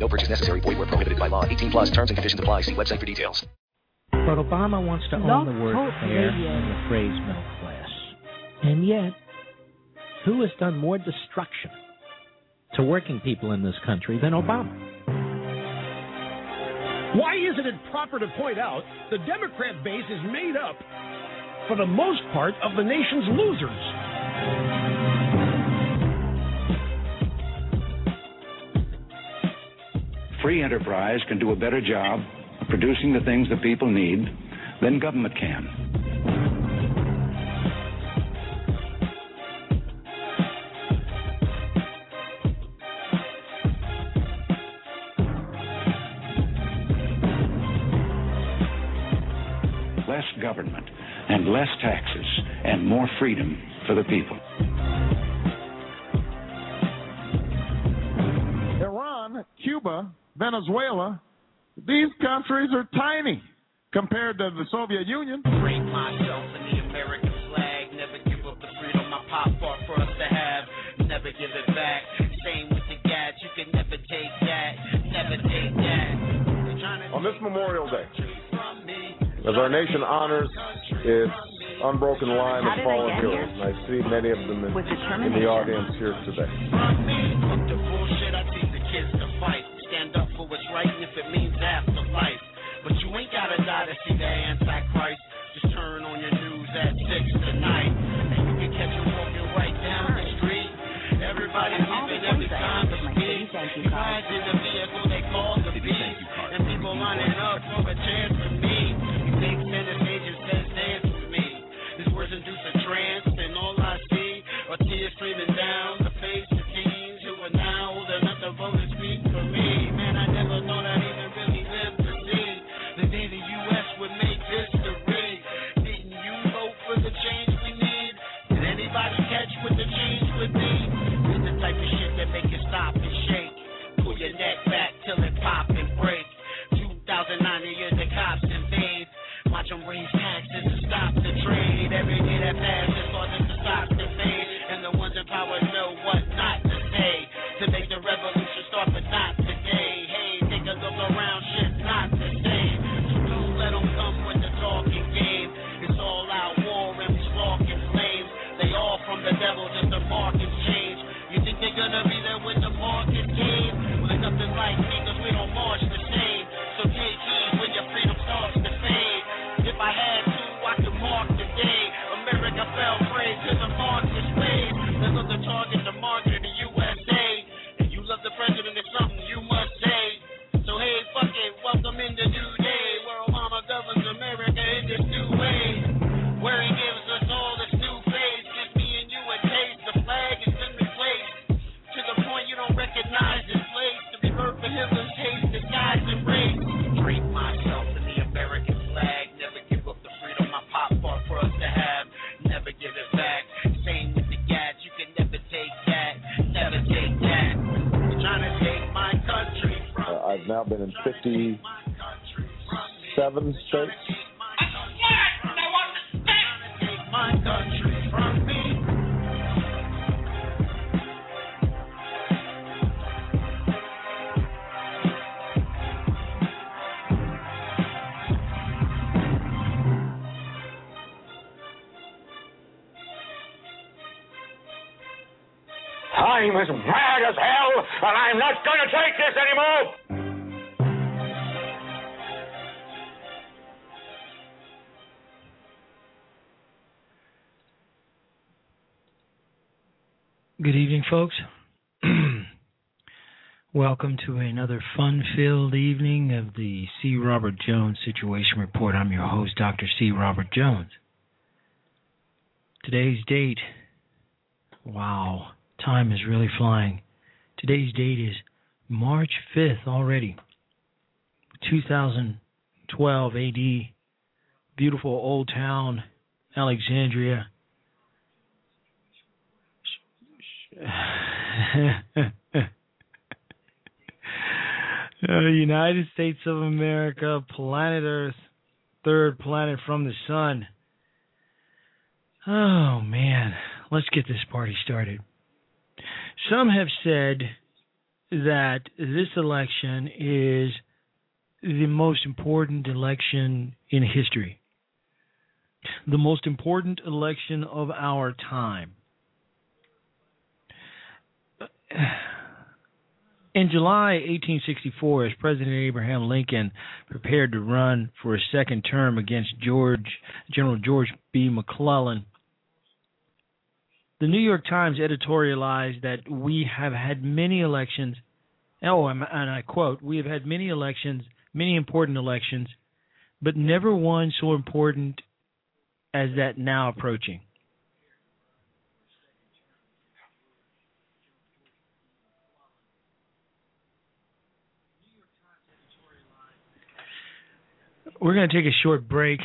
No purchase necessary. Void where prohibited by law. 18 plus terms and conditions apply. See website for details. But Obama wants to own the word fair and the phrase middle class. And yet, who has done more destruction to working people in this country than Obama? Why isn't it proper to point out the Democrat base is made up, for the most part, of the nation's losers? Free enterprise can do a better job producing the things that people need than government can. Less government and less taxes and more freedom for the people. Iran, Cuba, Venezuela, these countries are tiny compared to the Soviet Union. Bring myself in the American flag. Never give up the freedom my pop fought for us to have. Never give it back. Same with the gas. You can never take that. Never take that. On this Memorial Day, as our nation honors its unbroken line of fallen heroes, and I see many of them in, in the audience here today. Gotta see the Antichrist. Now been in 57 states. I'm as mad as hell, and I'm not going to take this anymore. Good evening, folks. Welcome to another fun filled evening of the C. Robert Jones Situation Report. I'm your host, Dr. C. Robert Jones. Today's date, wow, time is really flying. Today's date is March 5th already, 2012 AD. Beautiful old town, Alexandria. uh, Uh, United States of America, planet Earth, third planet from the sun. Oh man, let's get this party started. Some have said that this election is the most important election in history, the most important election of our time. In July 1864, as President Abraham Lincoln prepared to run for a second term against George General George B. McClellan, the New York Times editorialized that we have had many elections. Oh, and I quote: "We have had many elections, many important elections, but never one so important as that now approaching." We're going to take a short break,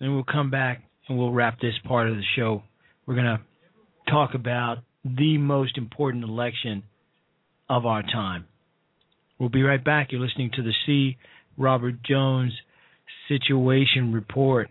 and we'll come back and we'll wrap this part of the show. We're going to talk about the most important election of our time. We'll be right back. You're listening to the C. Robert Jones Situation Report.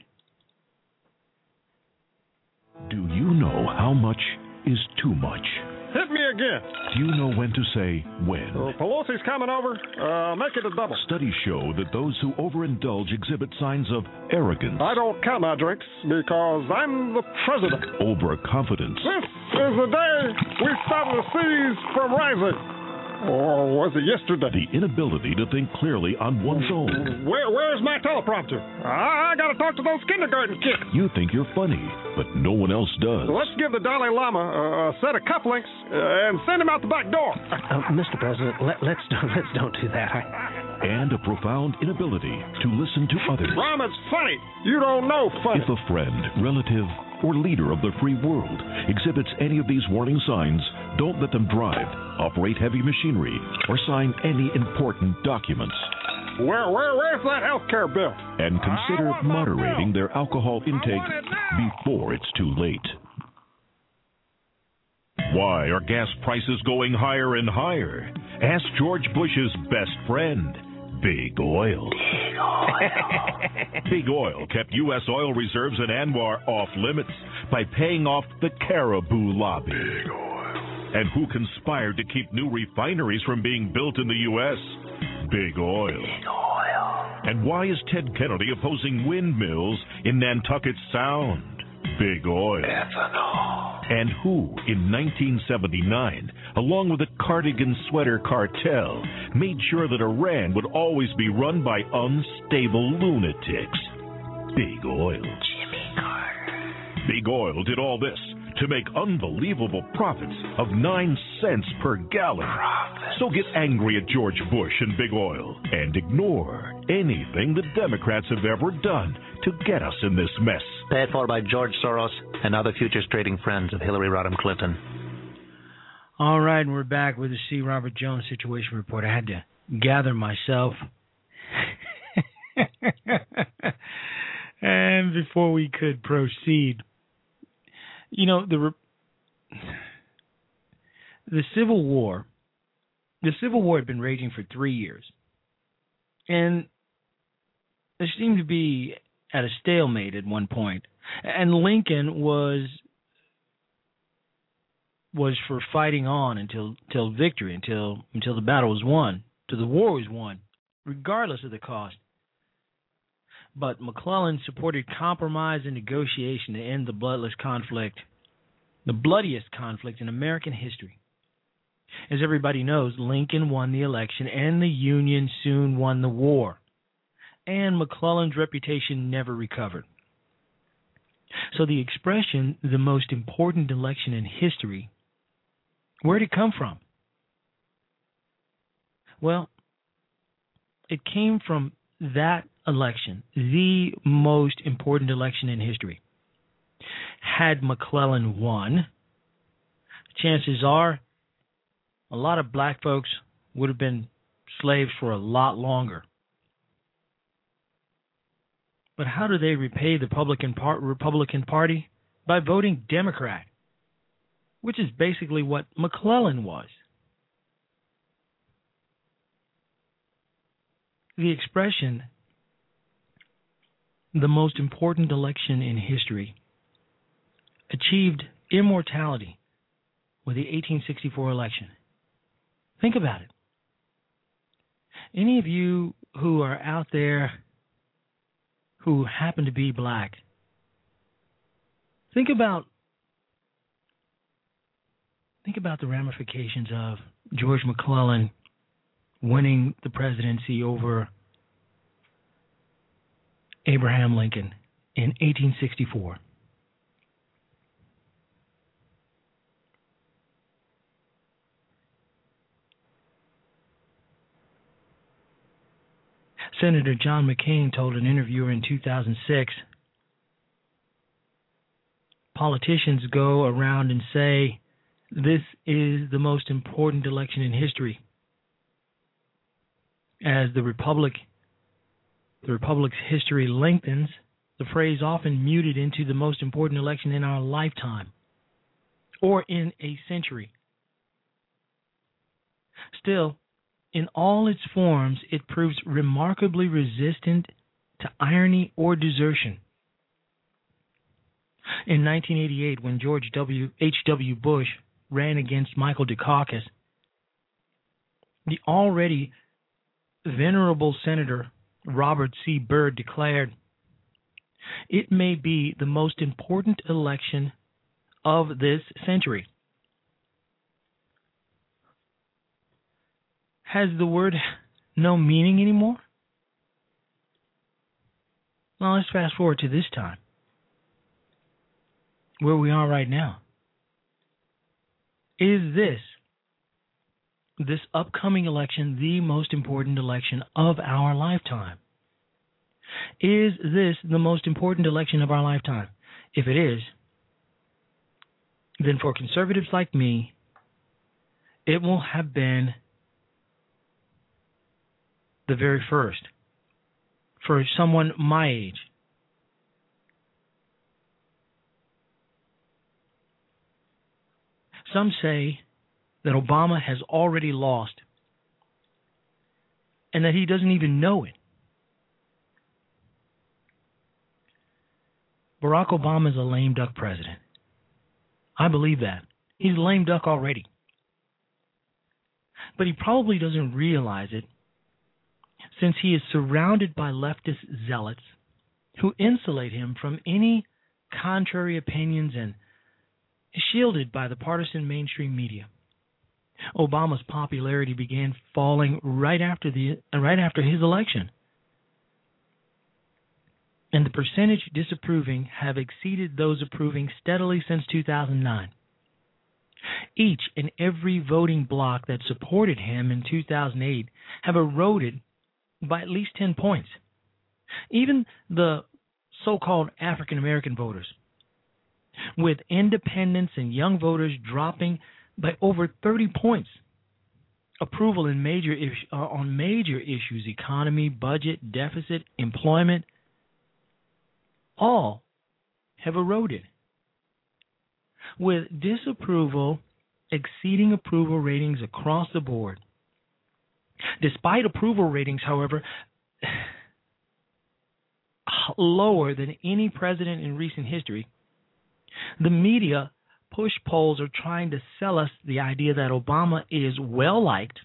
Do you know how much is too much? Hit me again. Do you know when to say when? Uh, Pelosi's coming over. Uh, make it a double. Studies show that those who overindulge exhibit signs of arrogance. I don't count my drinks because I'm the president. Overconfidence. This is the day we stop the seas from rising. Or was it yesterday? The inability to think clearly on one's own. Where, where's my teleprompter? I, I got to talk to those kindergarten kids. You think you're funny, but no one else does. So let's give the Dalai Lama a, a set of cufflinks uh, and send him out the back door. Uh, Mr. President, let, let's don't, let's don't do that. I... And a profound inability to listen to others. Rahm, it's funny. You don't know funny. If a friend, relative, or leader of the free world exhibits any of these warning signs, don't let them drive, operate heavy machinery, or sign any important documents. Where, where, where's that health care bill? And consider moderating their alcohol intake before it's too late. Why are gas prices going higher and higher? Ask George Bush's best friend, Big Oil. Big Oil. Big Oil kept U.S. oil reserves in ANWR off limits by paying off the Caribou lobby. Big Oil. And who conspired to keep new refineries from being built in the U.S.? Big Oil. Big Oil. And why is Ted Kennedy opposing windmills in Nantucket Sound? Big Oil. Ethanol. And who, in 1979, along with the cardigan sweater cartel, made sure that Iran would always be run by unstable lunatics? Big Oil. Jimmy Carter. Big Oil did all this to make unbelievable profits of 9 cents per gallon. Profits. So get angry at George Bush and Big Oil and ignore anything the Democrats have ever done to get us in this mess. Paid for by George Soros and other futures trading friends of Hillary Rodham Clinton. All right, and we're back with the C. Robert Jones Situation Report. I had to gather myself. and before we could proceed, you know, the the Civil War, the Civil War had been raging for three years, and there seemed to be at a stalemate at one point, and Lincoln was was for fighting on until until victory, until until the battle was won, till the war was won, regardless of the cost. But McClellan supported compromise and negotiation to end the bloodless conflict, the bloodiest conflict in American history. As everybody knows, Lincoln won the election and the Union soon won the war. And McClellan's reputation never recovered. So the expression, the most important election in history, where did it come from? Well, it came from that election, the most important election in history. Had McClellan won, chances are a lot of black folks would have been slaves for a lot longer. But how do they repay the Republican, Republican Party? By voting Democrat, which is basically what McClellan was. The expression, the most important election in history, achieved immortality with the 1864 election. Think about it. Any of you who are out there who happen to be black, think about think about the ramifications of George McClellan winning the presidency over Abraham Lincoln in 1864. Senator John McCain told an interviewer in 2006 politicians go around and say this is the most important election in history as the republic the republic's history lengthens the phrase often muted into the most important election in our lifetime or in a century. Still in all its forms, it proves remarkably resistant to irony or desertion. In 1988, when George W. Bush ran against Michael Dukakis, the already venerable Senator Robert C. Byrd declared, It may be the most important election of this century. Has the word no meaning anymore? Well, let's fast forward to this time, where we are right now. Is this, this upcoming election, the most important election of our lifetime? Is this the most important election of our lifetime? If it is, then for conservatives like me, it will have been the very first for someone my age. Some say that Obama has already lost and that he doesn't even know it. Barack Obama is a lame duck president. I believe that. He's a lame duck already. But he probably doesn't realize it since he is surrounded by leftist zealots who insulate him from any contrary opinions and shielded by the partisan mainstream media. Obama's popularity began falling right after the right after his election. And the percentage disapproving have exceeded those approving steadily since 2009. Each and every voting bloc that supported him in 2008 have eroded by at least 10 points. Even the so called African American voters, with independents and young voters dropping by over 30 points. Approval in major uh, on major issues, economy, budget, deficit, employment, all have eroded. With disapproval exceeding approval ratings across the board, Despite approval ratings, however, lower than any president in recent history, the media push polls are trying to sell us the idea that Obama is well liked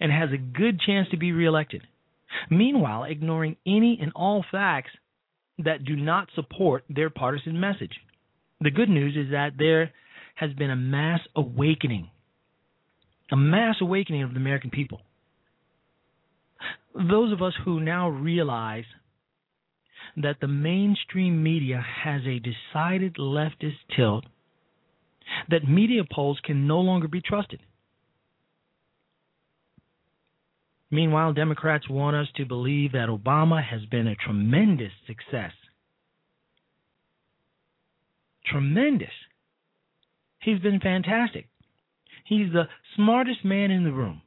and has a good chance to be reelected. Meanwhile, ignoring any and all facts that do not support their partisan message. The good news is that there has been a mass awakening a mass awakening of the American people. Those of us who now realize that the mainstream media has a decided leftist tilt, that media polls can no longer be trusted. Meanwhile, Democrats want us to believe that Obama has been a tremendous success. Tremendous. He's been fantastic. He's the smartest man in the room.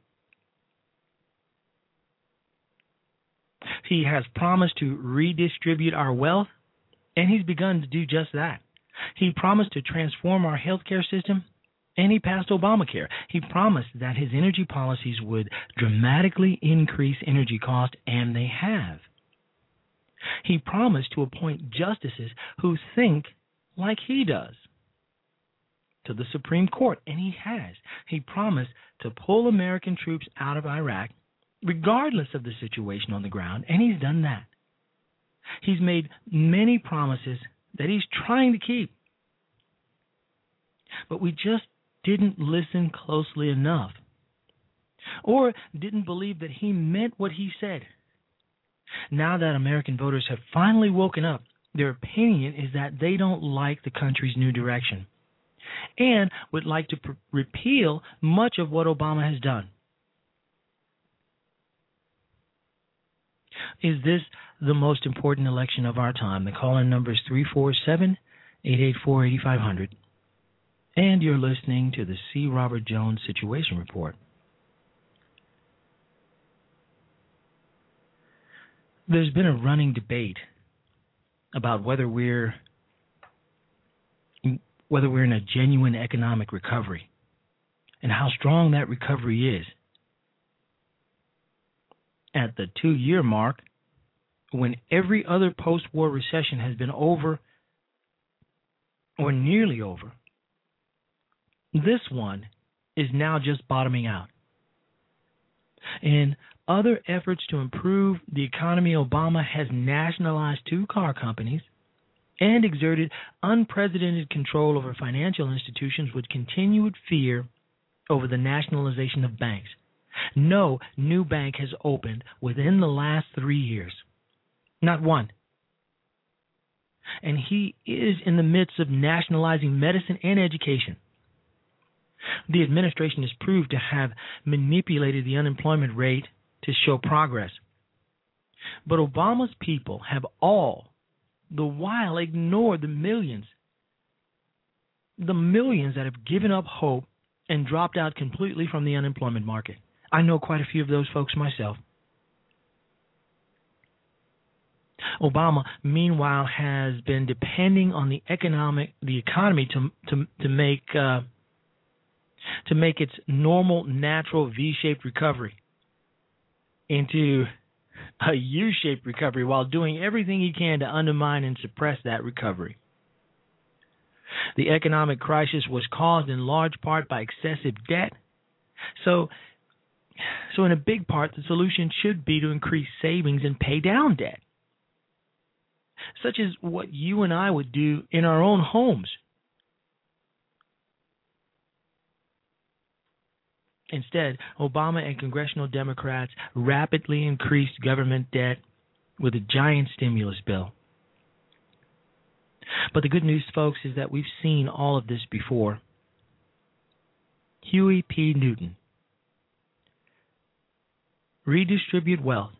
He has promised to redistribute our wealth, and he's begun to do just that. He promised to transform our healthcare system, and he passed Obamacare. He promised that his energy policies would dramatically increase energy costs, and they have. He promised to appoint justices who think like he does to the Supreme Court, and he has. He promised to pull American troops out of Iraq, regardless of the situation on the ground, and he's done that. He's made many promises that he's trying to keep. But we just didn't listen closely enough, or didn't believe that he meant what he said. Now that American voters have finally woken up, their opinion is that they don't like the country's new direction and would like to pr- repeal much of what Obama has done. Is this the most important election of our time? The call in number is 347 884 8500. And you're listening to the C. Robert Jones Situation Report. There's been a running debate about whether we're whether we're in a genuine economic recovery and how strong that recovery is. At the two year mark, when every other post war recession has been over or nearly over, this one is now just bottoming out. In other efforts to improve the economy, Obama has nationalized two car companies and exerted unprecedented control over financial institutions with continued fear over the nationalization of banks. No new bank has opened within the last three years. Not one. And he is in the midst of nationalizing medicine and education. The administration is proved to have manipulated the unemployment rate to show progress. But Obama's people have all the while ignore the millions, the millions that have given up hope and dropped out completely from the unemployment market. I know quite a few of those folks myself. Obama, meanwhile, has been depending on the economic, the economy to to to make uh, to make its normal, natural V-shaped recovery into a U shaped recovery while doing everything he can to undermine and suppress that recovery. The economic crisis was caused in large part by excessive debt. So, so in a big part, the solution should be to increase savings and pay down debt, such as what you and I would do in our own homes Instead, Obama and congressional Democrats rapidly increased government debt with a giant stimulus bill. But the good news, folks, is that we've seen all of this before. Huey P. Newton. Redistribute wealth.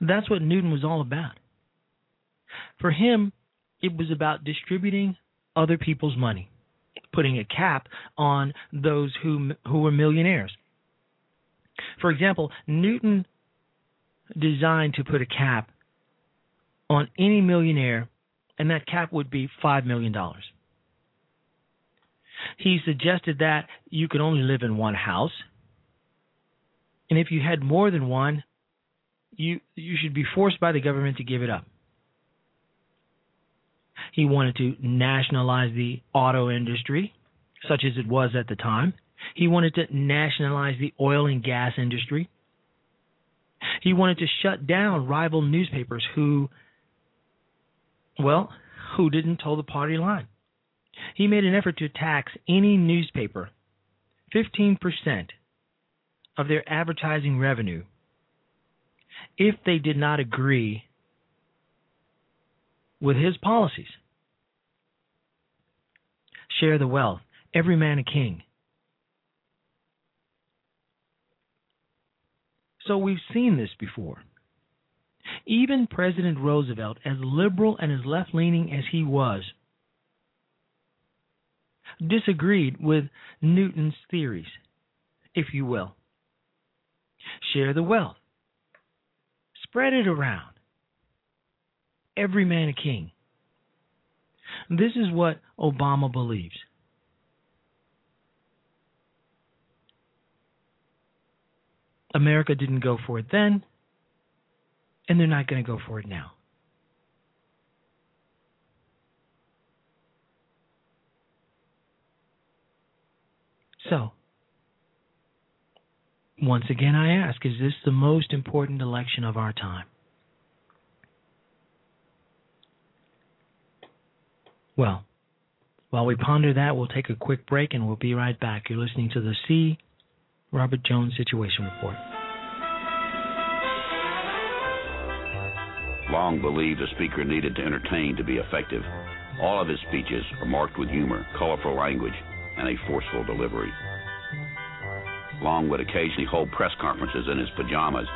That's what Newton was all about. For him, it was about distributing other people's money putting a cap on those who who were millionaires. For example, Newton designed to put a cap on any millionaire, and that cap would be $5 million. He suggested that you could only live in one house, and if you had more than one, you you should be forced by the government to give it up. He wanted to nationalize the auto industry, such as it was at the time. He wanted to nationalize the oil and gas industry. He wanted to shut down rival newspapers who, well, who didn't toe the party line. He made an effort to tax any newspaper 15% of their advertising revenue if they did not agree with his policies share the wealth, every man a king. So we've seen this before. Even President Roosevelt, as liberal and as left leaning as he was, disagreed with Newton's theories, if you will. Share the wealth, Spread it around. Every man a king. This is what Obama believes. America didn't go for it then, and they're not going to go for it now. So, once again, I ask is this the most important election of our time? Well, while we ponder that, we'll take a quick break and we'll be right back. You're listening to the C. Robert Jones Situation Report. Long believed a speaker needed to entertain to be effective. All of his speeches are marked with humor, colorful language, and a forceful delivery. Long would occasionally hold press conferences in his pajamas.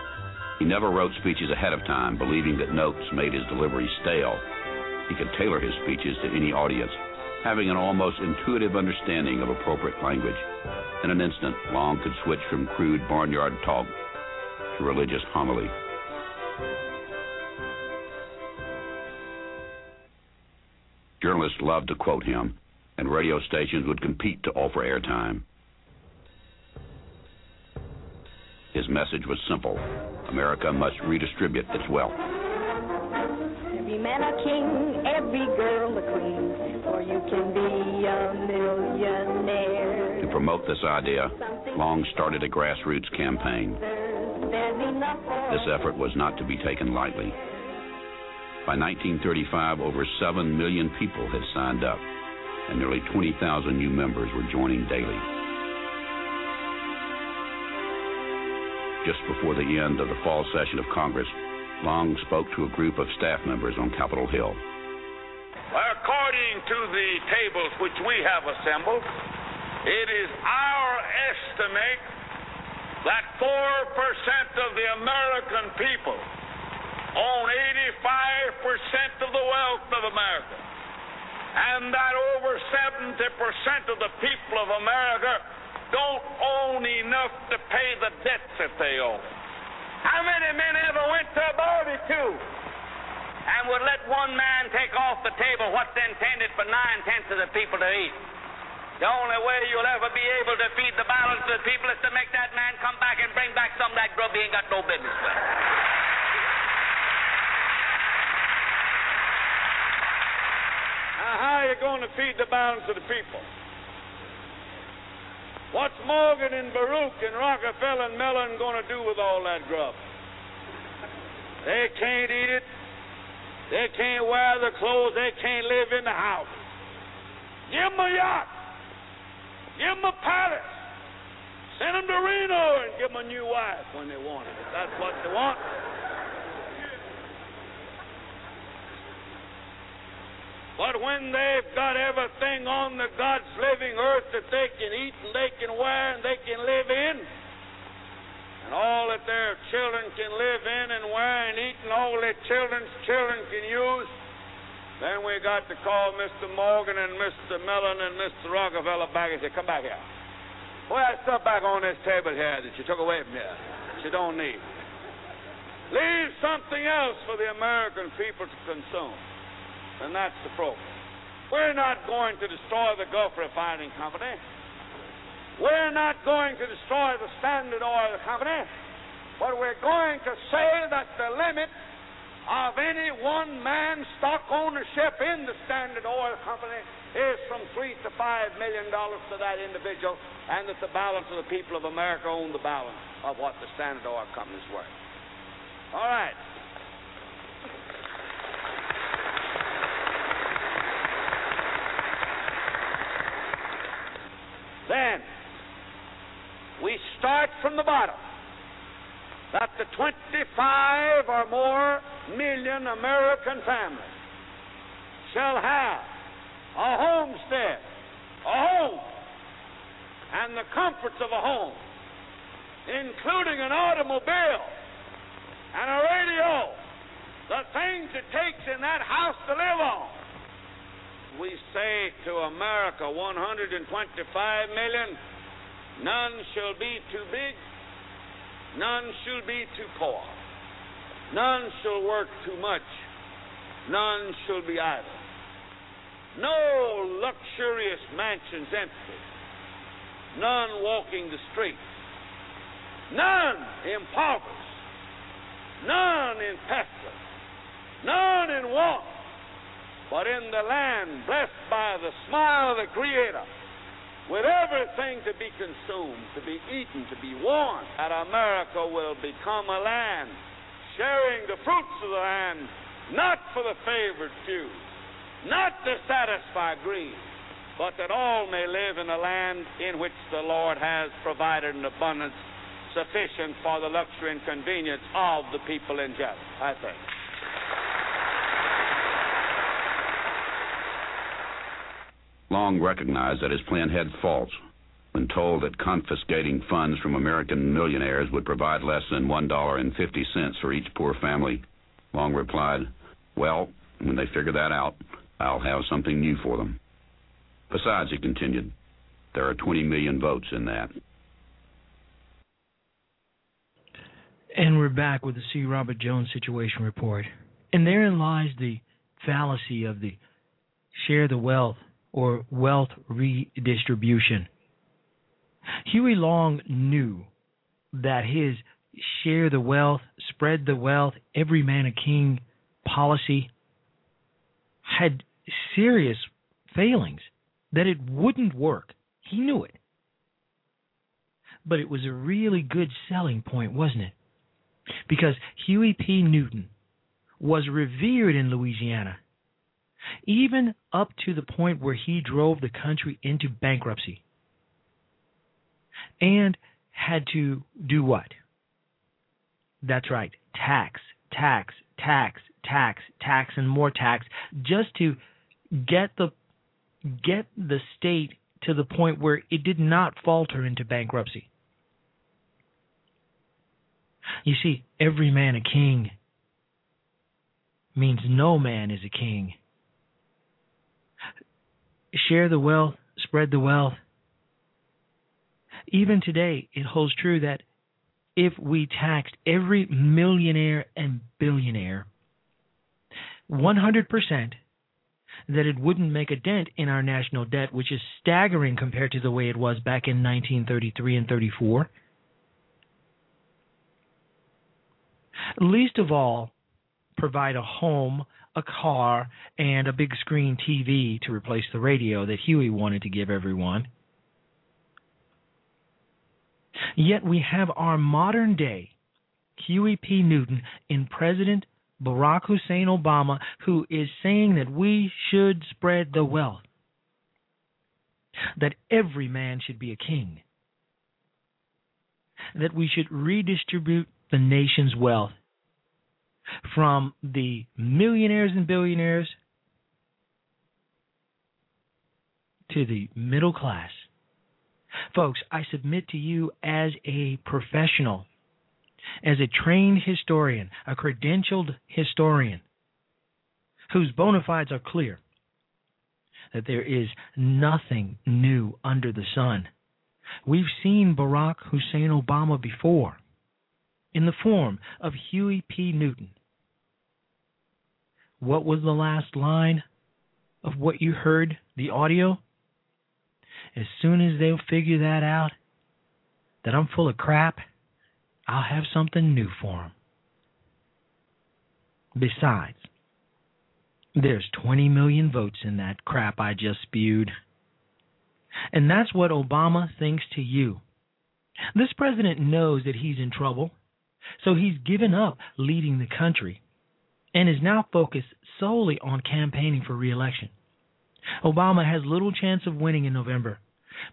He never wrote speeches ahead of time, believing that notes made his delivery stale. He could tailor his speeches to any audience, having an almost intuitive understanding of appropriate language. In an instant, Long could switch from crude barnyard talk to religious homily. Journalists loved to quote him, and radio stations would compete to offer airtime. His message was simple America must redistribute its wealth. Can be a millionaire. To promote this idea, Long started a grassroots campaign. This effort was not to be taken lightly. By 1935, over 7 million people had signed up, and nearly 20,000 new members were joining daily. Just before the end of the fall session of Congress, Long spoke to a group of staff members on Capitol Hill. According to the tables which we have assembled, it is our estimate that 4% of the American people own 85% of the wealth of America, and that over 70% of the people of America don't own enough to pay the debts that they owe. How many men ever went to a barbecue and would let one man take off the table what's intended for nine tenths of the people to eat? The only way you'll ever be able to feed the balance of the people is to make that man come back and bring back some of that grub he ain't got no business with. Now, how are you going to feed the balance of the people? What's Morgan and Baruch and Rockefeller and Mellon going to do with all that grub? They can't eat it. They can't wear the clothes. They can't live in the house. Give them a yacht. Give them a palace. Send them to Reno and give them a new wife when they want it. If that's what they want. But when they've got everything on the God's living earth that they can eat and they can wear and they can live in, and all that their children can live in and wear and eat, and all their children's children can use, then we got to call Mr. Morgan and Mr. Mellon and Mr. Rockefeller back and say, Come back here. Put that stuff back on this table here that you took away from here that you don't need. Leave something else for the American people to consume. And that's the program. We're not going to destroy the Gulf Refining Company. We're not going to destroy the Standard Oil Company. But we're going to say that the limit of any one man stock ownership in the Standard Oil Company is from three to five million dollars to that individual, and that the balance of the people of America own the balance of what the Standard Oil Company is worth. All right. Then we start from the bottom. That the 25 or more million American families shall have a homestead, a home, and the comforts of a home, including an automobile and a radio, the things it takes in that house to live on. We say to America 125 million, none shall be too big, none shall be too poor. None shall work too much. None shall be idle. No luxurious mansions empty. None walking the streets. None impoverished. None in pestilence. None in want. But in the land blessed by the smile of the Creator, with everything to be consumed, to be eaten, to be worn, that America will become a land sharing the fruits of the land, not for the favored few, not to satisfy greed, but that all may live in a land in which the Lord has provided an abundance sufficient for the luxury and convenience of the people in general, I think. Long recognized that his plan had faults. When told that confiscating funds from American millionaires would provide less than $1.50 for each poor family, Long replied, Well, when they figure that out, I'll have something new for them. Besides, he continued, there are 20 million votes in that. And we're back with the C. Robert Jones Situation Report. And therein lies the fallacy of the share the wealth or wealth redistribution. Huey Long knew that his share the wealth, spread the wealth, every man a king policy had serious failings, that it wouldn't work. He knew it. But it was a really good selling point, wasn't it? Because Huey P. Newton was revered in Louisiana, even up to the point where he drove the country into bankruptcy and had to do what? That's right, tax, tax, tax, tax, tax, and more tax, just to get the get the state to the point where it did not falter into bankruptcy. You see, every man a king means no man is a king. Share the wealth, spread the wealth. Even today, it holds true that if we taxed every millionaire and billionaire 100%, that it wouldn't make a dent in our national debt, which is staggering compared to the way it was back in 1933 and 34. Least of all, provide a home, a car, and a big screen TV to replace the radio that Huey wanted to give everyone. Yet we have our modern day Huey P. Newton in President Barack Hussein Obama, who is saying that we should spread the wealth, that every man should be a king, that we should redistribute the nation's wealth from the millionaires and billionaires to the middle class. Folks, I submit to you as a professional, as a trained historian, a credentialed historian, whose bona fides are clear, that there is nothing new under the sun. We've seen Barack Hussein Obama before in the form of Huey P. Newton. What was the last line of what you heard, the audio? As soon as they'll figure that out, that I'm full of crap, I'll have something new for them. Besides, there's 20 million votes in that crap I just spewed. And that's what Obama thinks to you. This president knows that he's in trouble, so he's given up leading the country and is now focused solely on campaigning for reelection. Obama has little chance of winning in November,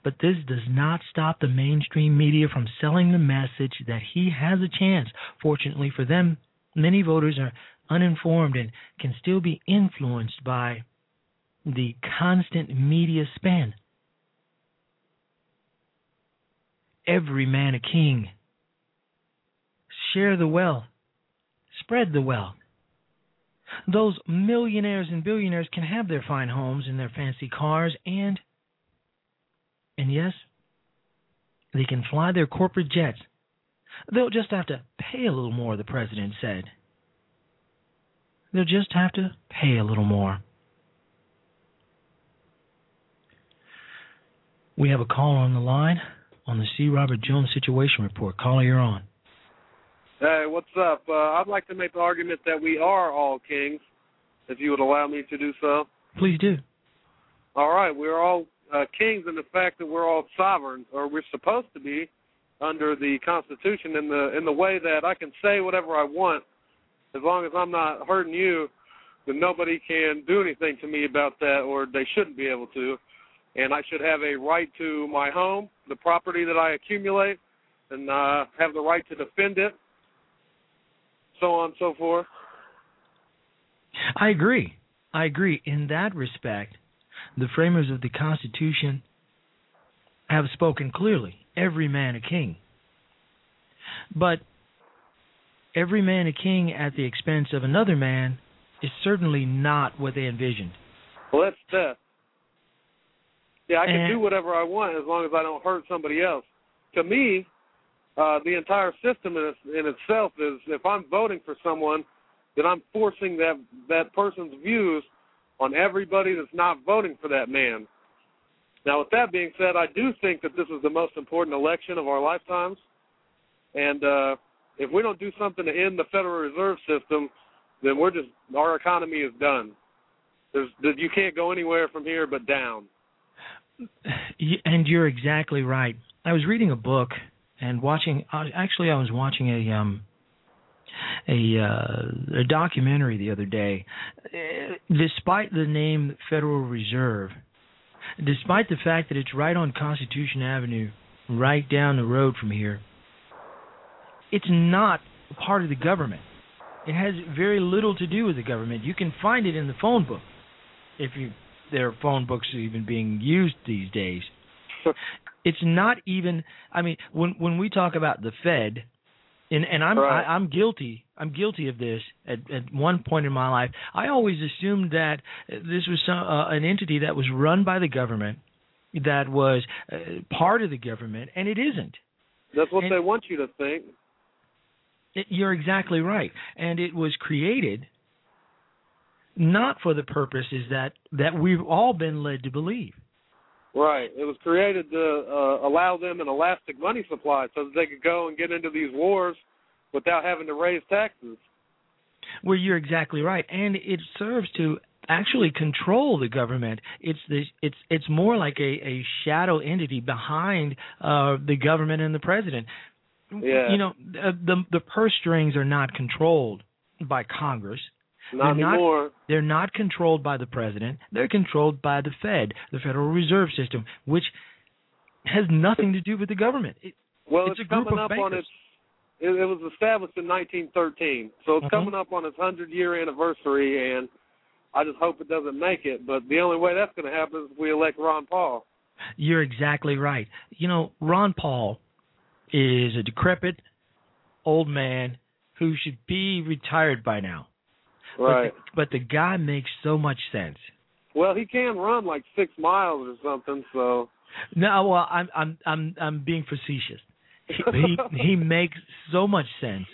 but this does not stop the mainstream media from selling the message that he has a chance. Fortunately for them, many voters are uninformed and can still be influenced by the constant media spin. Every man a king. Share the wealth. Spread the wealth. Those millionaires and billionaires can have their fine homes and their fancy cars and and yes, they can fly their corporate jets. They'll just have to pay a little more, the president said. They'll just have to pay a little more. We have a caller on the line on the C. Robert Jones Situation Report. Caller, you're on. Hey, what's up? Uh, I'd like to make the argument that we are all kings, if you would allow me to do so. Please do. All right, we're all uh, kings in the fact that we're all sovereign, or we're supposed to be under the Constitution in the in the way that I can say whatever I want, as long as I'm not hurting you, then nobody can do anything to me about that, or they shouldn't be able to. And I should have a right to my home, the property that I accumulate, and uh, have the right to defend it, so on and so forth. I agree. I agree. In that respect, the framers of the Constitution have spoken clearly every man a king. But every man a king at the expense of another man is certainly not what they envisioned. Well, that's that. Yeah, I can And- do whatever I want as long as I don't hurt somebody else. To me, uh, the entire system in, in itself is if I'm voting for someone, then I'm forcing that that person's views on everybody that's not voting for that man. Now, with that being said, I do think that this is the most important election of our lifetimes, and uh, if we don't do something to end the Federal Reserve System, then we're just our economy is done. There's you can't go anywhere from here but down. And you're exactly right. I was reading a book and watching. Actually, I was watching a um a uh, a documentary the other day. Uh, Despite the name Federal Reserve, despite the fact that it's right on Constitution Avenue, right down the road from here, it's not part of the government. It has very little to do with the government. You can find it in the phone book, if you there are phone books even being used these days. It's not even. I mean, when when we talk about the Fed, and and I'm Right. I, I'm guilty. I'm guilty of this. At at one point in my life, I always assumed that this was some, uh, an entity that was run by the government, that was uh, part of the government, and it isn't. That's what And- they want you to think. It- You're exactly right, and it was created not for the purposes that that we've all been led to believe. Right. It was created to uh, allow them an elastic money supply so that they could go and get into these wars without having to raise taxes. Well, you're exactly right, and it serves to actually control the government. It's the it's it's more like a a shadow entity behind uh the government and the president. Yeah. You know, the the purse strings are not controlled by Congress. Not they're anymore. Not, they're not controlled by the president. They're controlled by the Fed, the Federal Reserve System, which has nothing to do with the government. It, Well, it's, it's, coming up on its. It, it was established in 1913, so it's Mhm. coming up on its hundred year anniversary, and I just hope it doesn't make it. But the only way that's going to happen is if we elect Ron Paul. You're exactly right. You know, Ron Paul is a decrepit old man who should be retired by now. Right. But the, but the guy makes so much sense. Well, he can run like six miles or something, so. No, well, I'm I'm I'm I'm being facetious. He he, he makes so much sense.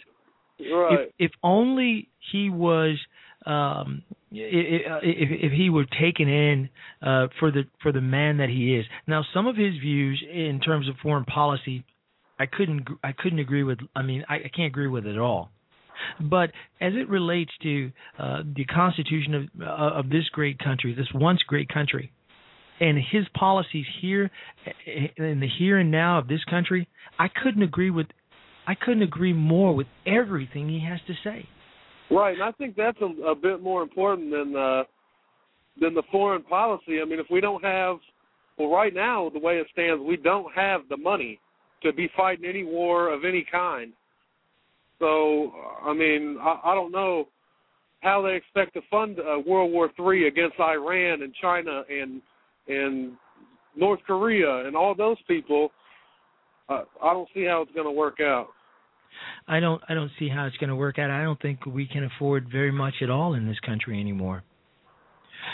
Right. If if only he was um if if, if he were taken in uh for the for the man that he is. Now some of his views in terms of foreign policy I couldn't I couldn't agree with I mean I, I can't agree with it at all. But as it relates to uh, the constitution of uh, of this great country, this once great country, and his policies here in the here and now of this country, I couldn't agree with I couldn't agree more with everything he has to say. Right, and I think that's a, a bit more important than uh, than the foreign policy. I mean, if we don't have, well, right now the way it stands, we don't have the money to be fighting any war of any kind. So, I mean, I, I don't know how they expect to fund uh, World War Three against Iran and China and and North Korea and all those people. Uh, I don't see how it's going to work out. I don't I don't see how it's going to work out. I don't think we can afford very much at all in this country anymore.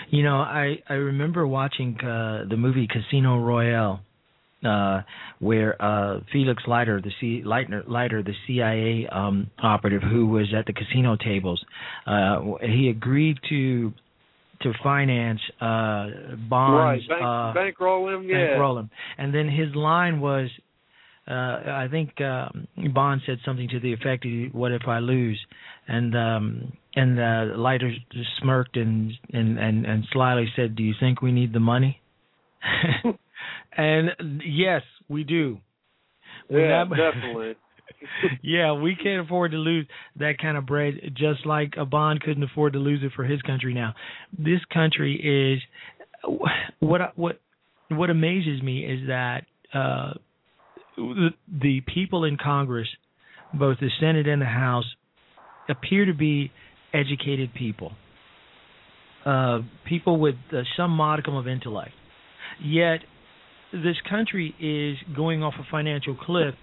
You know, I I remember watching uh the movie Casino Royale uh, where uh, Felix Leiter, the C, Leitner, Leiter, the CIA um, operative who was at the casino tables, uh, he agreed to to finance uh, bonds, right, bank, uh, bankroll him, yeah. bankroll him, and then his line was, uh, I think um, Bond said something to the effect, "What if I lose?" And um, and uh, Leiter smirked and, and and and slyly said, "Do you think we need the money?" and yes, we do. We're Yeah, not- definitely. yeah, we can't afford to lose that kind of bread, just like a Bond couldn't afford to lose it for his country. Now, this country is what what what amazes me is that uh, the, the people in Congress, both the Senate and the House, appear to be educated people, uh, people with uh, some modicum of intellect. Yet, this country is going off a financial cliff,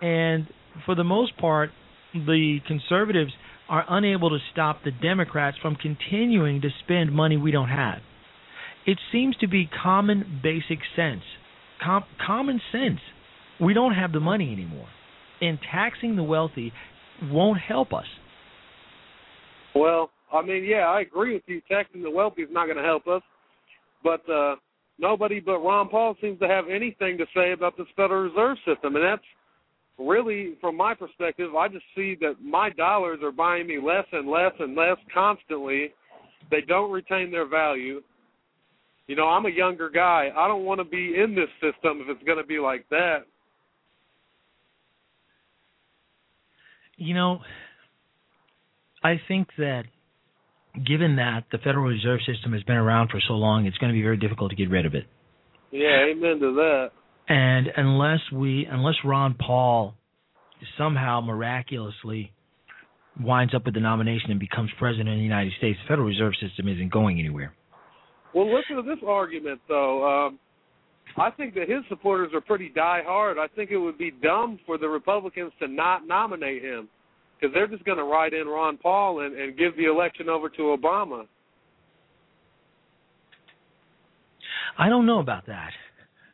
and for the most part, the conservatives are unable to stop the Democrats from continuing to spend money we don't have. It seems to be common basic sense. Com- common sense. We don't have the money anymore. And taxing the wealthy won't help us. Well, I mean, yeah, I agree with you. Taxing the wealthy is not going to help us, but uh, nobody but Ron Paul seems to have anything to say about this Federal Reserve System, and that's really, from my perspective, I just see that my dollars are buying me less and less and less constantly. They don't retain their value. You know, I'm a younger guy. I don't want to be in this system if it's going to be like that. You know, I think that given that the Federal Reserve System has been around for so long, it's going to be very difficult to get rid of it. Yeah, amen to that. And unless we, unless Ron Paul somehow miraculously winds up with the nomination and becomes president of the United States, the Federal Reserve System isn't going anywhere. Well, listen to this argument, though. Um, I think that his supporters are pretty die-hard. I think it would be dumb for the Republicans to not nominate him because they're just going to write in Ron Paul and, and give the election over to Obama. I don't know about that.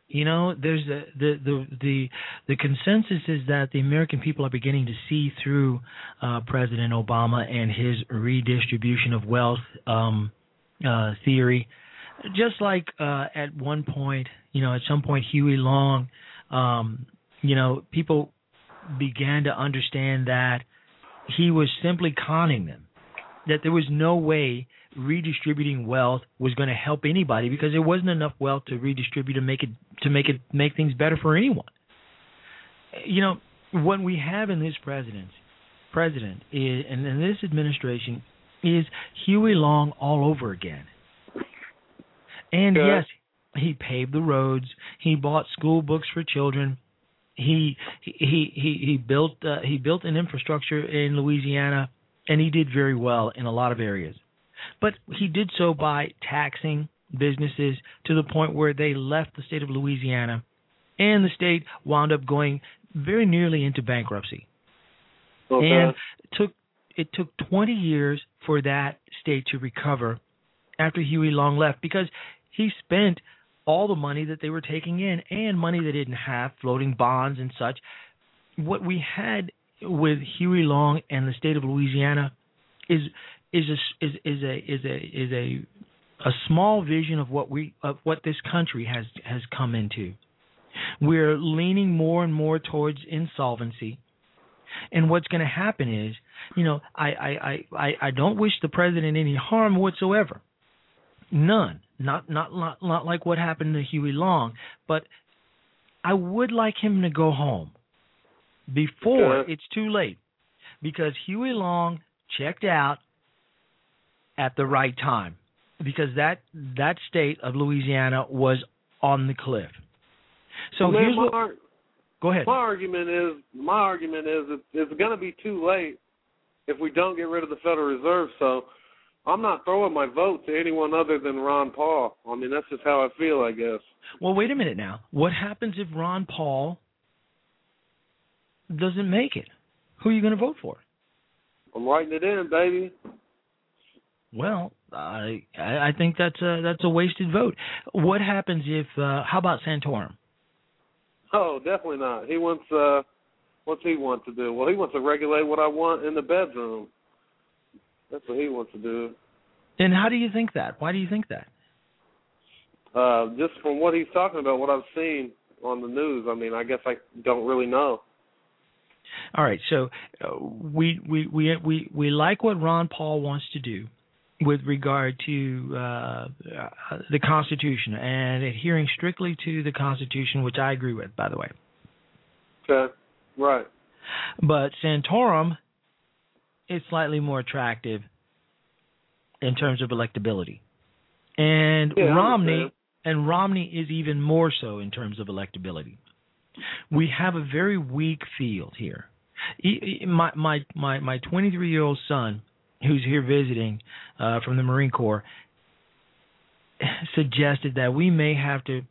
You know, there's the the the the, the consensus is that the American people are beginning to see through uh, President Obama and his redistribution of wealth um, uh, theory. Just like uh, at one point, you know, at some point, Huey Long, um, you know, people began to understand that he was simply conning them. That there was no way redistributing wealth was going to help anybody because there wasn't enough wealth to redistribute to make it to make it make things better for anyone. You know, what we have in this president president is, and in this administration is Huey Long all over again. And yes, he paved the roads. He bought school books for children. He he he he built uh, he built an infrastructure in Louisiana, and he did very well in a lot of areas. But he did so by taxing businesses to the point where they left the state of Louisiana, and the state wound up going very nearly into bankruptcy. Okay. And it took it took 20 years for that state to recover after Huey Long left because he spent all the money that they were taking in and money they didn't have, floating bonds and such. What we had with Huey Long and the state of Louisiana is is a is is a is a is a a small vision of what we of what this country has has come into. We're leaning more and more towards insolvency. And what's going to happen is, you know, I, I, I, I, I don't wish the president any harm whatsoever. None. Not, not not not like what happened to Huey Long, but I would like him to go home before Okay. it's too late, because Huey Long checked out at the right time, because that that state of Louisiana was on the cliff. So Well, here's my, what. Go ahead. my argument is my argument is it, it's going to be too late if we don't get rid of the Federal Reserve. So I'm not throwing my vote to anyone other than Ron Paul. I mean, that's just how I feel, I guess. Well, wait a minute now. What happens if Ron Paul doesn't make it? Who are you going to vote for? I'm writing it in, baby. Well, I I think that's a that's a wasted vote. What happens if uh how about Santorum? Oh, definitely not. He wants uh what's he want to do? Well, he wants to regulate what I want in the bedroom. That's what he wants to do. And how do you think that? Why do you think that? Uh just from what he's talking about, what I've seen on the news, I mean, I guess I don't really know. All right, so uh, we, we we we we like what Ron Paul wants to do with regard to uh, uh, the Constitution and adhering strictly to the Constitution, which I agree with, by the way. Okay, right. But Santorum is slightly more attractive in terms of electability, and Yeah, Romney and Romney is even more so in terms of electability. We have a very weak field here. My my my my 23 year old son, who's here visiting uh, from the Marine Corps, suggested that we may have to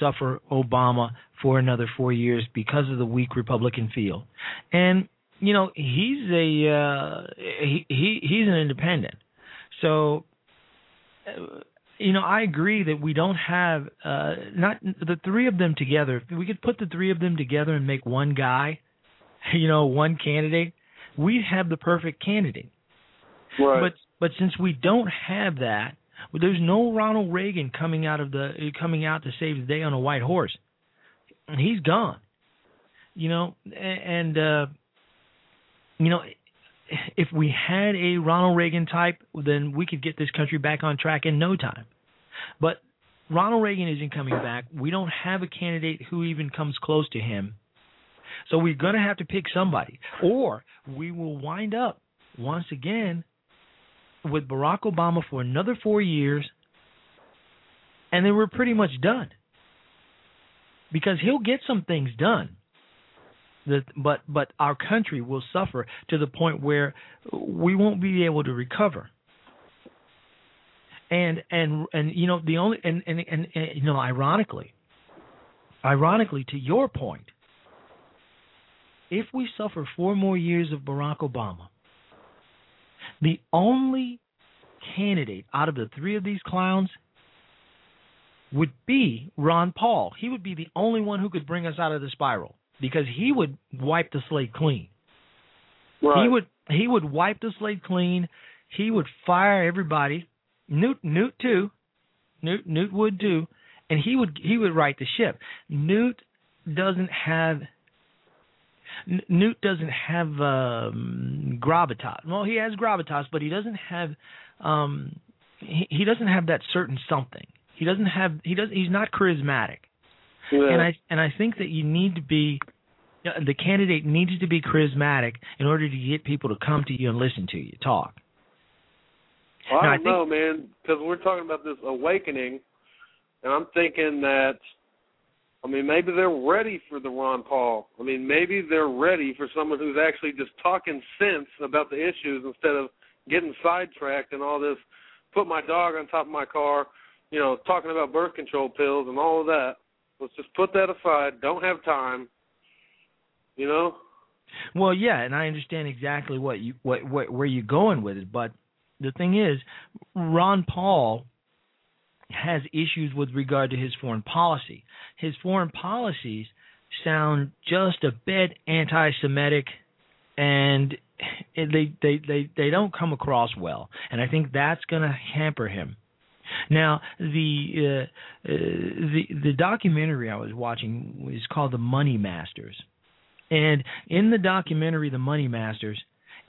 suffer Obama for another four years because of the weak Republican field. And you know he's a uh, he, he he's an independent, so uh, you know I agree that we don't have uh, not the three of them together. If we could put the three of them together and make one guy, you know, one candidate, we'd have the perfect candidate. Right. But but since we don't have that, well, there's no Ronald Reagan coming out of the coming out to save the day on a white horse. He's gone. You know, a- and uh you know, if we had a Ronald Reagan type, then we could get this country back on track in no time. But Ronald Reagan isn't coming back. We don't have a candidate who even comes close to him. So we're going to have to pick somebody, or we will wind up once again with Barack Obama for another four years, and then we're pretty much done. Because he'll get some things done, that, but but our country will suffer to the point where we won't be able to recover. And and and you know the only and and, and, and you know ironically, ironically to your point, if we suffer four more years of Barack Obama, the only candidate out of the three of these clowns would be Ron Paul. He would be the only one who could bring us out of the spiral because he would wipe the slate clean. Right. He would he would wipe the slate clean. He would fire everybody. Newt Newt too. Newt Newt would too, and he would he would right the ship. Newt doesn't have Newt doesn't have um, gravitas. Well, he has gravitas, but he doesn't have um, he, he doesn't have that certain something. He doesn't have he does he's not charismatic. Yeah. And I and I think that you need to be the candidate needs to be charismatic in order to get people to come to you and listen to you talk. Well, I I don't think- know, man, because we're talking about this awakening, and I'm thinking that, I mean, maybe they're ready for the Ron Paul. I mean, maybe they're ready for someone who's actually just talking sense about the issues instead of getting sidetracked and all this. Put my dog on top of my car, you know, talking about birth control pills and all of that. Let's just put that aside. Don't have time. You know. Well, yeah, and I understand exactly what you what, what where you're going with it, but the thing is, Ron Paul has issues with regard to his foreign policy. His foreign policies sound just a bit anti-Semitic, and they they they they don't come across well, and I think that's going to hamper him. Now, the uh, uh, the the documentary I was watching is called The Money Masters, and in the documentary The Money Masters,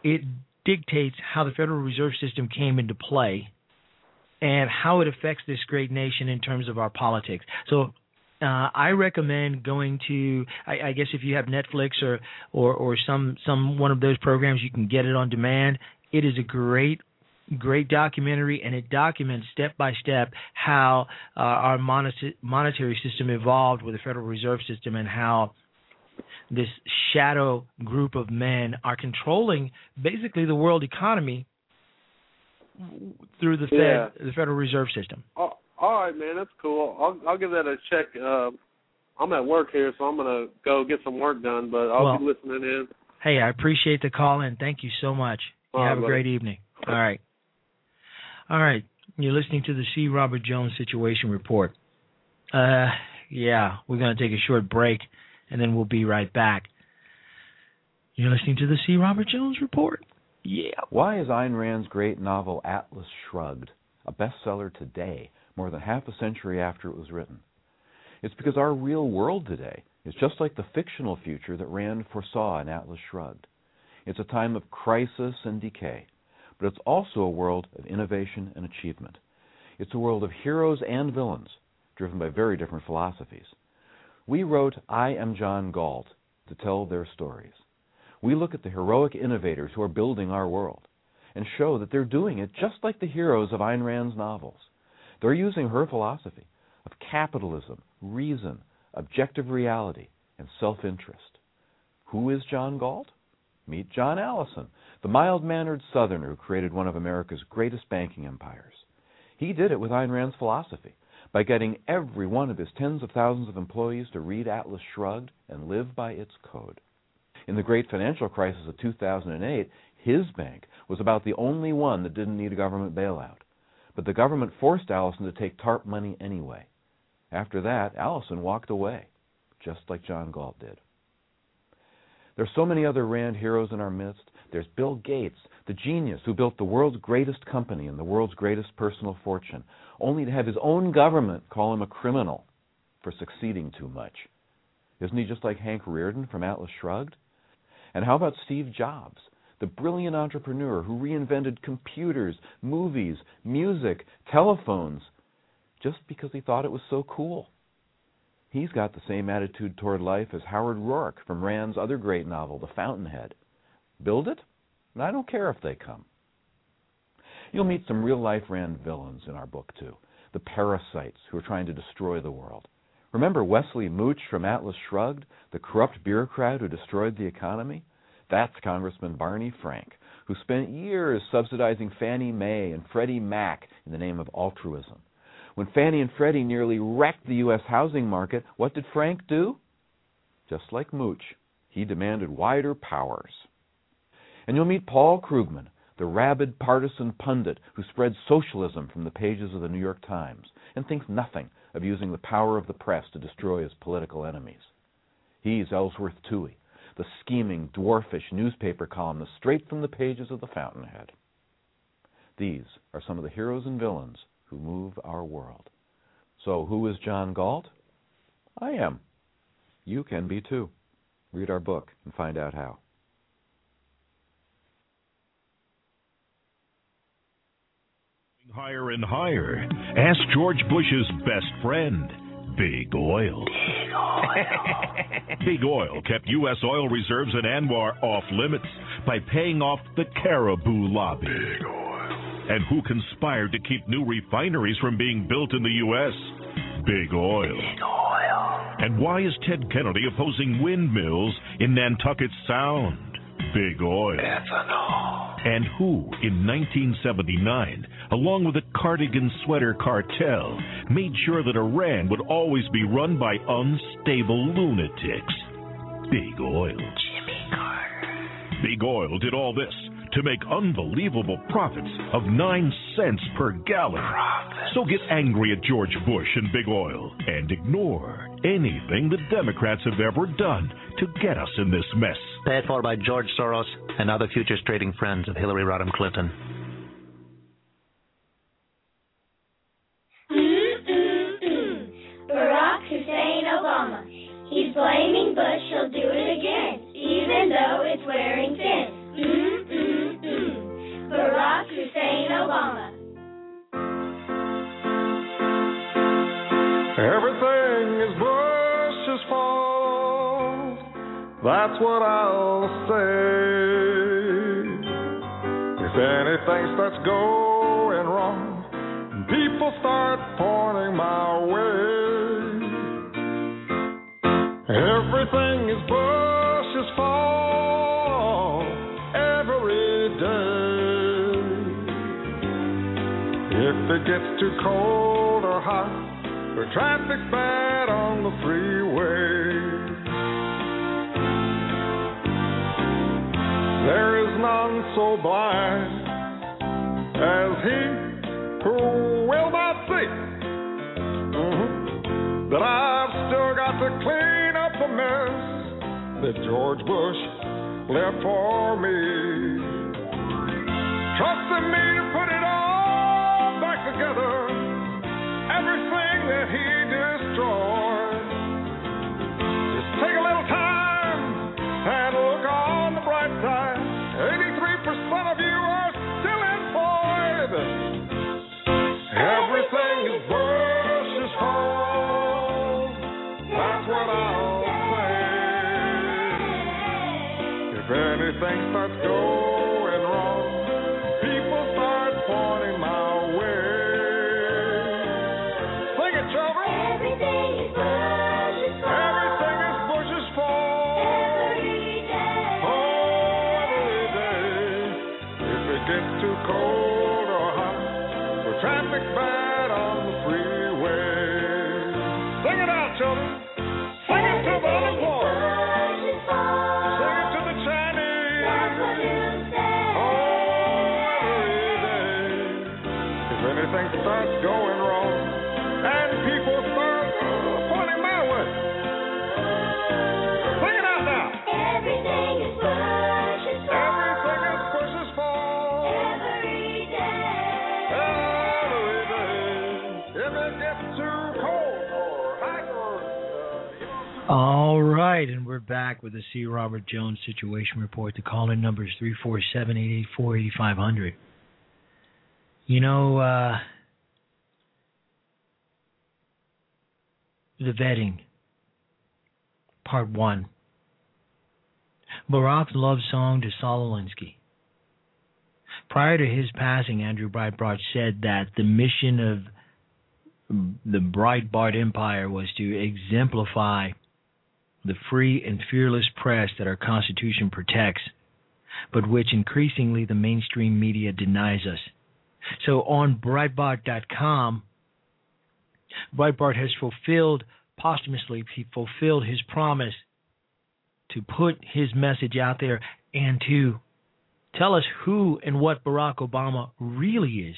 it dictates how the Federal Reserve System came into play and how it affects this great nation in terms of our politics. So uh, I recommend going to. I, I guess if you have Netflix or, or or some some one of those programs, you can get it on demand. It is a great great documentary, and it documents step by step how uh, our monet- monetary system evolved with the Federal Reserve System and how this shadow group of men are controlling basically the world economy through the Fed, Yeah. the Federal Reserve System. Oh, all right, man, that's cool. I'll I'll give that a check. Uh, I'm at work here, so I'm gonna go get some work done, but I'll Well- be listening in. Hey, I appreciate the call in. thank you so much. You right, have a buddy. great evening. All right. All right. You're listening to the C. Robert Jones Situation Report. Uh, Yeah, we're going to take a short break, and then we'll be right back. You're listening to the C. Robert Jones Report. Yeah. Why is Ayn Rand's great novel Atlas Shrugged a bestseller today, more than half a century after it was written? It's because our real world today is just like the fictional future that Rand foresaw in Atlas Shrugged. It's a time of crisis and decay, but it's also a world of innovation and achievement. It's a world of heroes and villains, driven by very different philosophies. We wrote I Am John Galt to tell their stories. We look at the heroic innovators who are building our world and show that they're doing it just like the heroes of Ayn Rand's novels. They're using her philosophy of capitalism, reason, objective reality, and self interest. Who is John Galt? Meet John Allison, the mild mannered Southerner who created one of America's greatest banking empires. He did it with Ayn Rand's philosophy by getting every one of his tens of thousands of employees to read Atlas Shrugged and live by its code. In the great financial crisis of 2008, his bank was about the only one that didn't need a government bailout. But the government forced Allison to take TARP money anyway. After that, Allison walked away, just like John Galt did. There's so many other Rand heroes in our midst. There's Bill Gates, the genius who built the world's greatest company and the world's greatest personal fortune, only to have his own government call him a criminal for succeeding too much. Isn't he just like Hank Rearden from Atlas Shrugged? And how about Steve Jobs, the brilliant entrepreneur who reinvented computers, movies, music, telephones, just because he thought it was so cool? He's got the same attitude toward life as Howard Roark from Rand's other great novel, The Fountainhead. Build it? and I don't care if they come. You'll meet some real life Rand villains in our book, too the parasites who are trying to destroy the world. Remember Wesley Mooch from Atlas Shrugged, the corrupt bureaucrat who destroyed the economy? That's Congressman Barney Frank, who spent years subsidizing Fannie Mae and Freddie Mac in the name of altruism. When Fannie and Freddie nearly wrecked the U.S. housing market, what did Frank do? Just like Mooch, he demanded wider powers. And you'll meet Paul Krugman, the rabid partisan pundit who spreads socialism from the pages of the New York Times and thinks nothing of using the power of the press to destroy his political enemies. He's Ellsworth Toohey, the scheming, dwarfish newspaper columnist straight from the pages of the Fountainhead. These are some of the heroes and villains who move our world. So, who is John Galt? I am. You can be too. Read our book and find out how. Higher and higher. Ask George Bush's best friend, Big Oil. Big Oil. Big Oil kept U.S. oil reserves in ANWR off limits by paying off the Caribou lobby. Big Oil. And who conspired to keep new refineries from being built in the U.S.? Big Oil. Big Oil. And why is Ted Kennedy opposing windmills in Nantucket Sound? Big Oil. Ethanol. And who, in 1979, along with the cardigan sweater cartel, made sure that Iran would always be run by unstable lunatics? Big Oil. Jimmy Carter. Big Oil did all this to make unbelievable profits of 9 cents per gallon. Profits. So get angry at George Bush and Big Oil and ignore anything the Democrats have ever done to get us in this mess. Paid for by George Soros and other futures trading friends of Hillary Rodham Clinton. Barack Hussein Obama. He's blaming Bush, he'll do it again, even though it's wearing thin. Mm-mm-mm. Barack Hussein Obama. Everything That's what I'll say. If anything starts going wrong, people start pointing my way. Everything is Bush's fault every day. If it gets too cold or hot, or traffic's bad on the freeway. There is none so blind as he who will not see mm-hmm. that I've still got to clean up the mess that George Bush left for me. Trust in me to put it all back together, everything that he destroyed. With the C. Robert Jones Situation Report. The call-in number is 347-884-8500. You know, uh, the vetting, part one. Barack's love song to Saul Alinsky. Prior to his passing, Andrew Breitbart said that the mission of the Breitbart Empire was to exemplify the free and fearless press that our Constitution protects, but which increasingly the mainstream media denies us. So on Breitbart.com, Breitbart has fulfilled posthumously, he fulfilled his promise to put his message out there and to tell us who and what Barack Obama really is.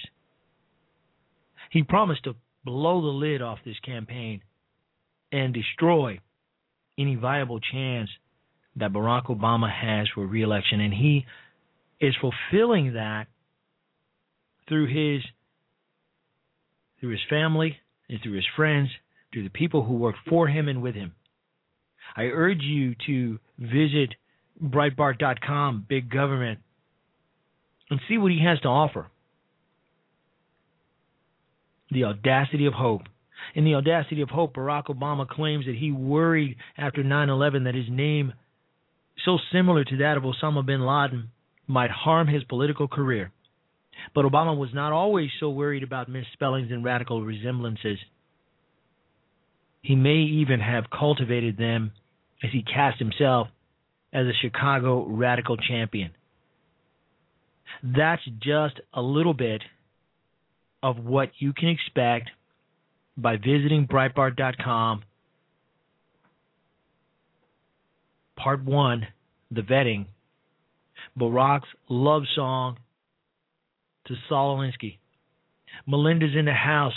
He promised to blow the lid off this campaign and destroy any viable chance that Barack Obama has for reelection. And he is fulfilling that through his through his family and through his friends, through the people who work for him and with him. I urge you to visit Breitbart.com, big government, and see what he has to offer. The audacity of hope. In the audacity of hope, Barack Obama claims that he worried after 9 11 that his name, so similar to that of Osama bin Laden, might harm his political career. But Obama was not always so worried about misspellings and radical resemblances. He may even have cultivated them as he cast himself as a Chicago radical champion. That's just a little bit of what you can expect by visiting Breitbart.com. Part 1 The Vetting. Barack's love song to Saul Alinsky. Melinda's in the house.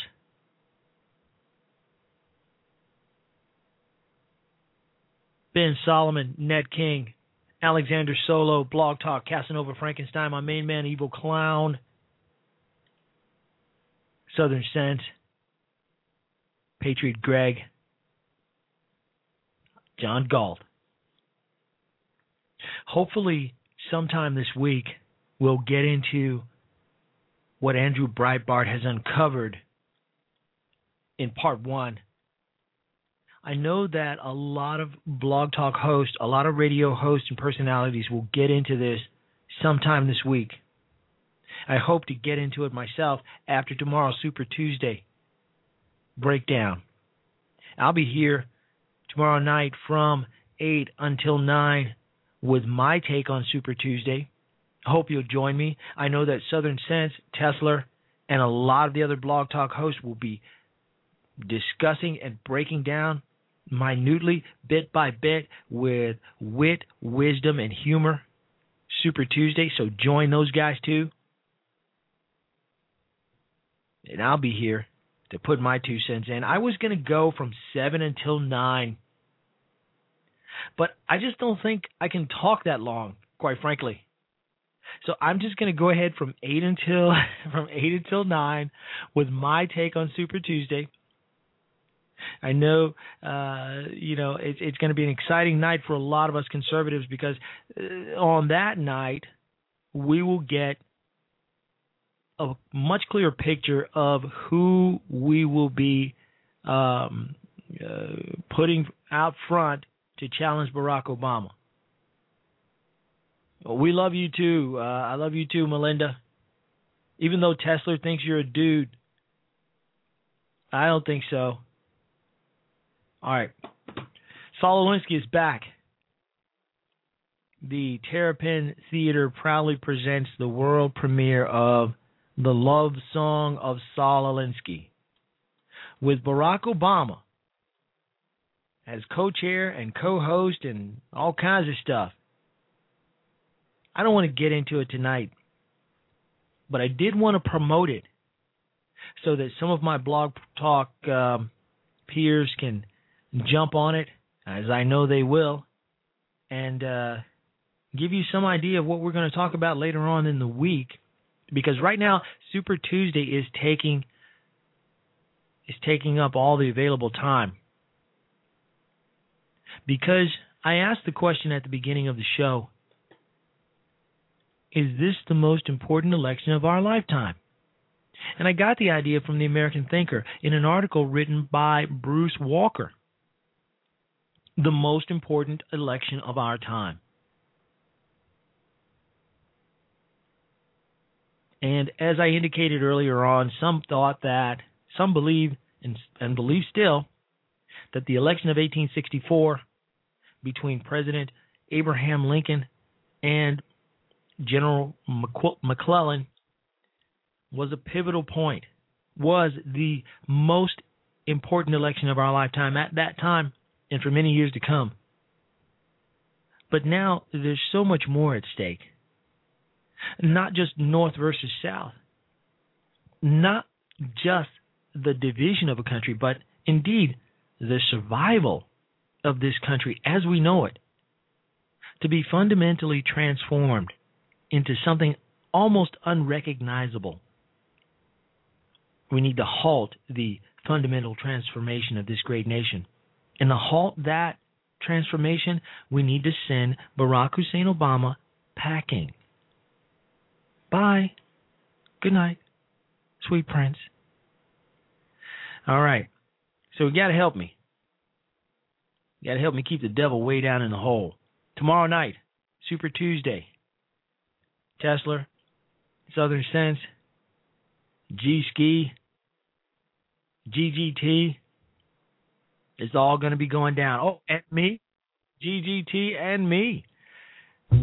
Ben Solomon, Ned King, Alexander Solo, Blog Talk, Casanova Frankenstein, my main man, Evil Clown, Southern Sense, Patriot Greg, John Galt. Hopefully, sometime this week, we'll get into what Andrew Breitbart has uncovered in part one. I know that a lot of blog talk hosts, a lot of radio hosts and personalities will get into this sometime this week. I hope to get into it myself after tomorrow's Super Tuesday breakdown. I'll be here tomorrow night from 8 until 9 with my take on Super Tuesday. Hope you'll join me. I know that Southern Sense, Tesla, and a lot of the other blog talk hosts will be discussing and breaking down minutely, bit by bit, with wit, wisdom, and humor. Super Tuesday, so join those guys too. And I'll be here to put my two cents in. I was going to go from 7 until 9. but I just don't think I can talk that long, quite frankly. So I'm just going to go ahead from eight until from eight until nine with my take on Super Tuesday. I know, uh, you know, it's it's going to be an exciting night for a lot of us conservatives because uh, on that night we will get a much clearer picture of who we will be um, uh, putting out front to challenge Barack Obama. We love you too. Uh, I love you too, Melinda. Even though Tesla thinks you're a dude, I don't think so. All right. Saul Alinsky is back. The Terrapin Theater proudly presents the world premiere of The Love Song of Saul Alinsky with Barack Obama as co chair and co host and all kinds of stuff. I don't want to get into it tonight, but I did want to promote it so that some of my blog talk um, peers can jump on it, as I know they will, and uh, give you some idea of what we're going to talk about later on in the week. Because right now, Super Tuesday is taking is taking up all the available time. Because I asked the question at the beginning of the show Is this the most important election of our lifetime? And I got the idea from the American Thinker in an article written by Bruce Walker. The most important election of our time. And as I indicated earlier on, some thought that, some believe and, and believe still, that the election of 1864 between President Abraham Lincoln and General McClellan was a pivotal point, was the most important election of our lifetime at that time and for many years to come. But now there's so much more at stake. Not just North versus South, not just the division of a country, but indeed the survival of this country as we know it to be fundamentally transformed into something almost unrecognizable. We need to halt the fundamental transformation of this great nation. And to halt that transformation, we need to send Barack Hussein Obama packing. Bye. Good night, sweet prince. All right. So you got to help me. You got to help me keep the devil way down in the hole. Tomorrow night, Super Tuesday. Tesla, Southern Sense, G Ski, GGT. It's all going to be going down. Oh, and me, GGT, and me.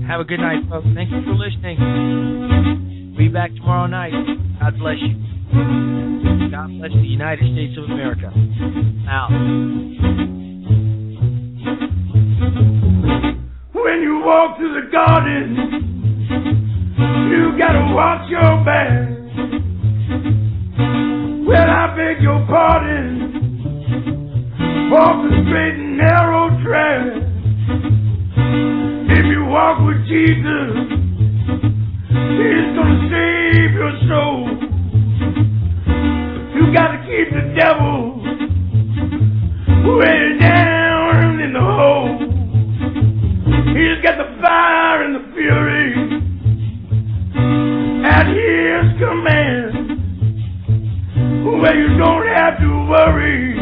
Have a good night, folks. Thank you for listening. Back tomorrow night. God bless you. God bless the United States of America. Out. When you walk through the garden, you gotta watch your back. Well, I beg your pardon Walk the straight and narrow track. If you walk with Jesus, He's gonna save your soul. You gotta keep the devil way down in the hole. He's got the fire and the fury at his command. Where you don't have to worry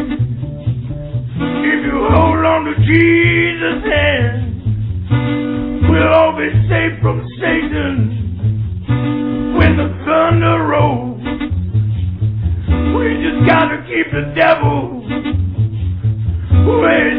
if you hold on to Jesus' hand. We'll all be safe from Satan the rolls. We just gotta keep the devil way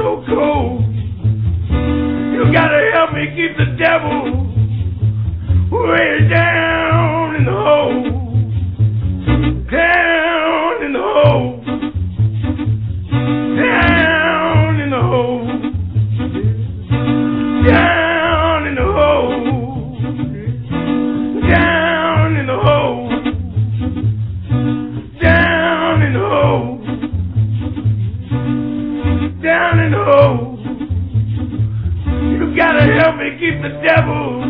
so cold. You gotta help me keep the devil way down devil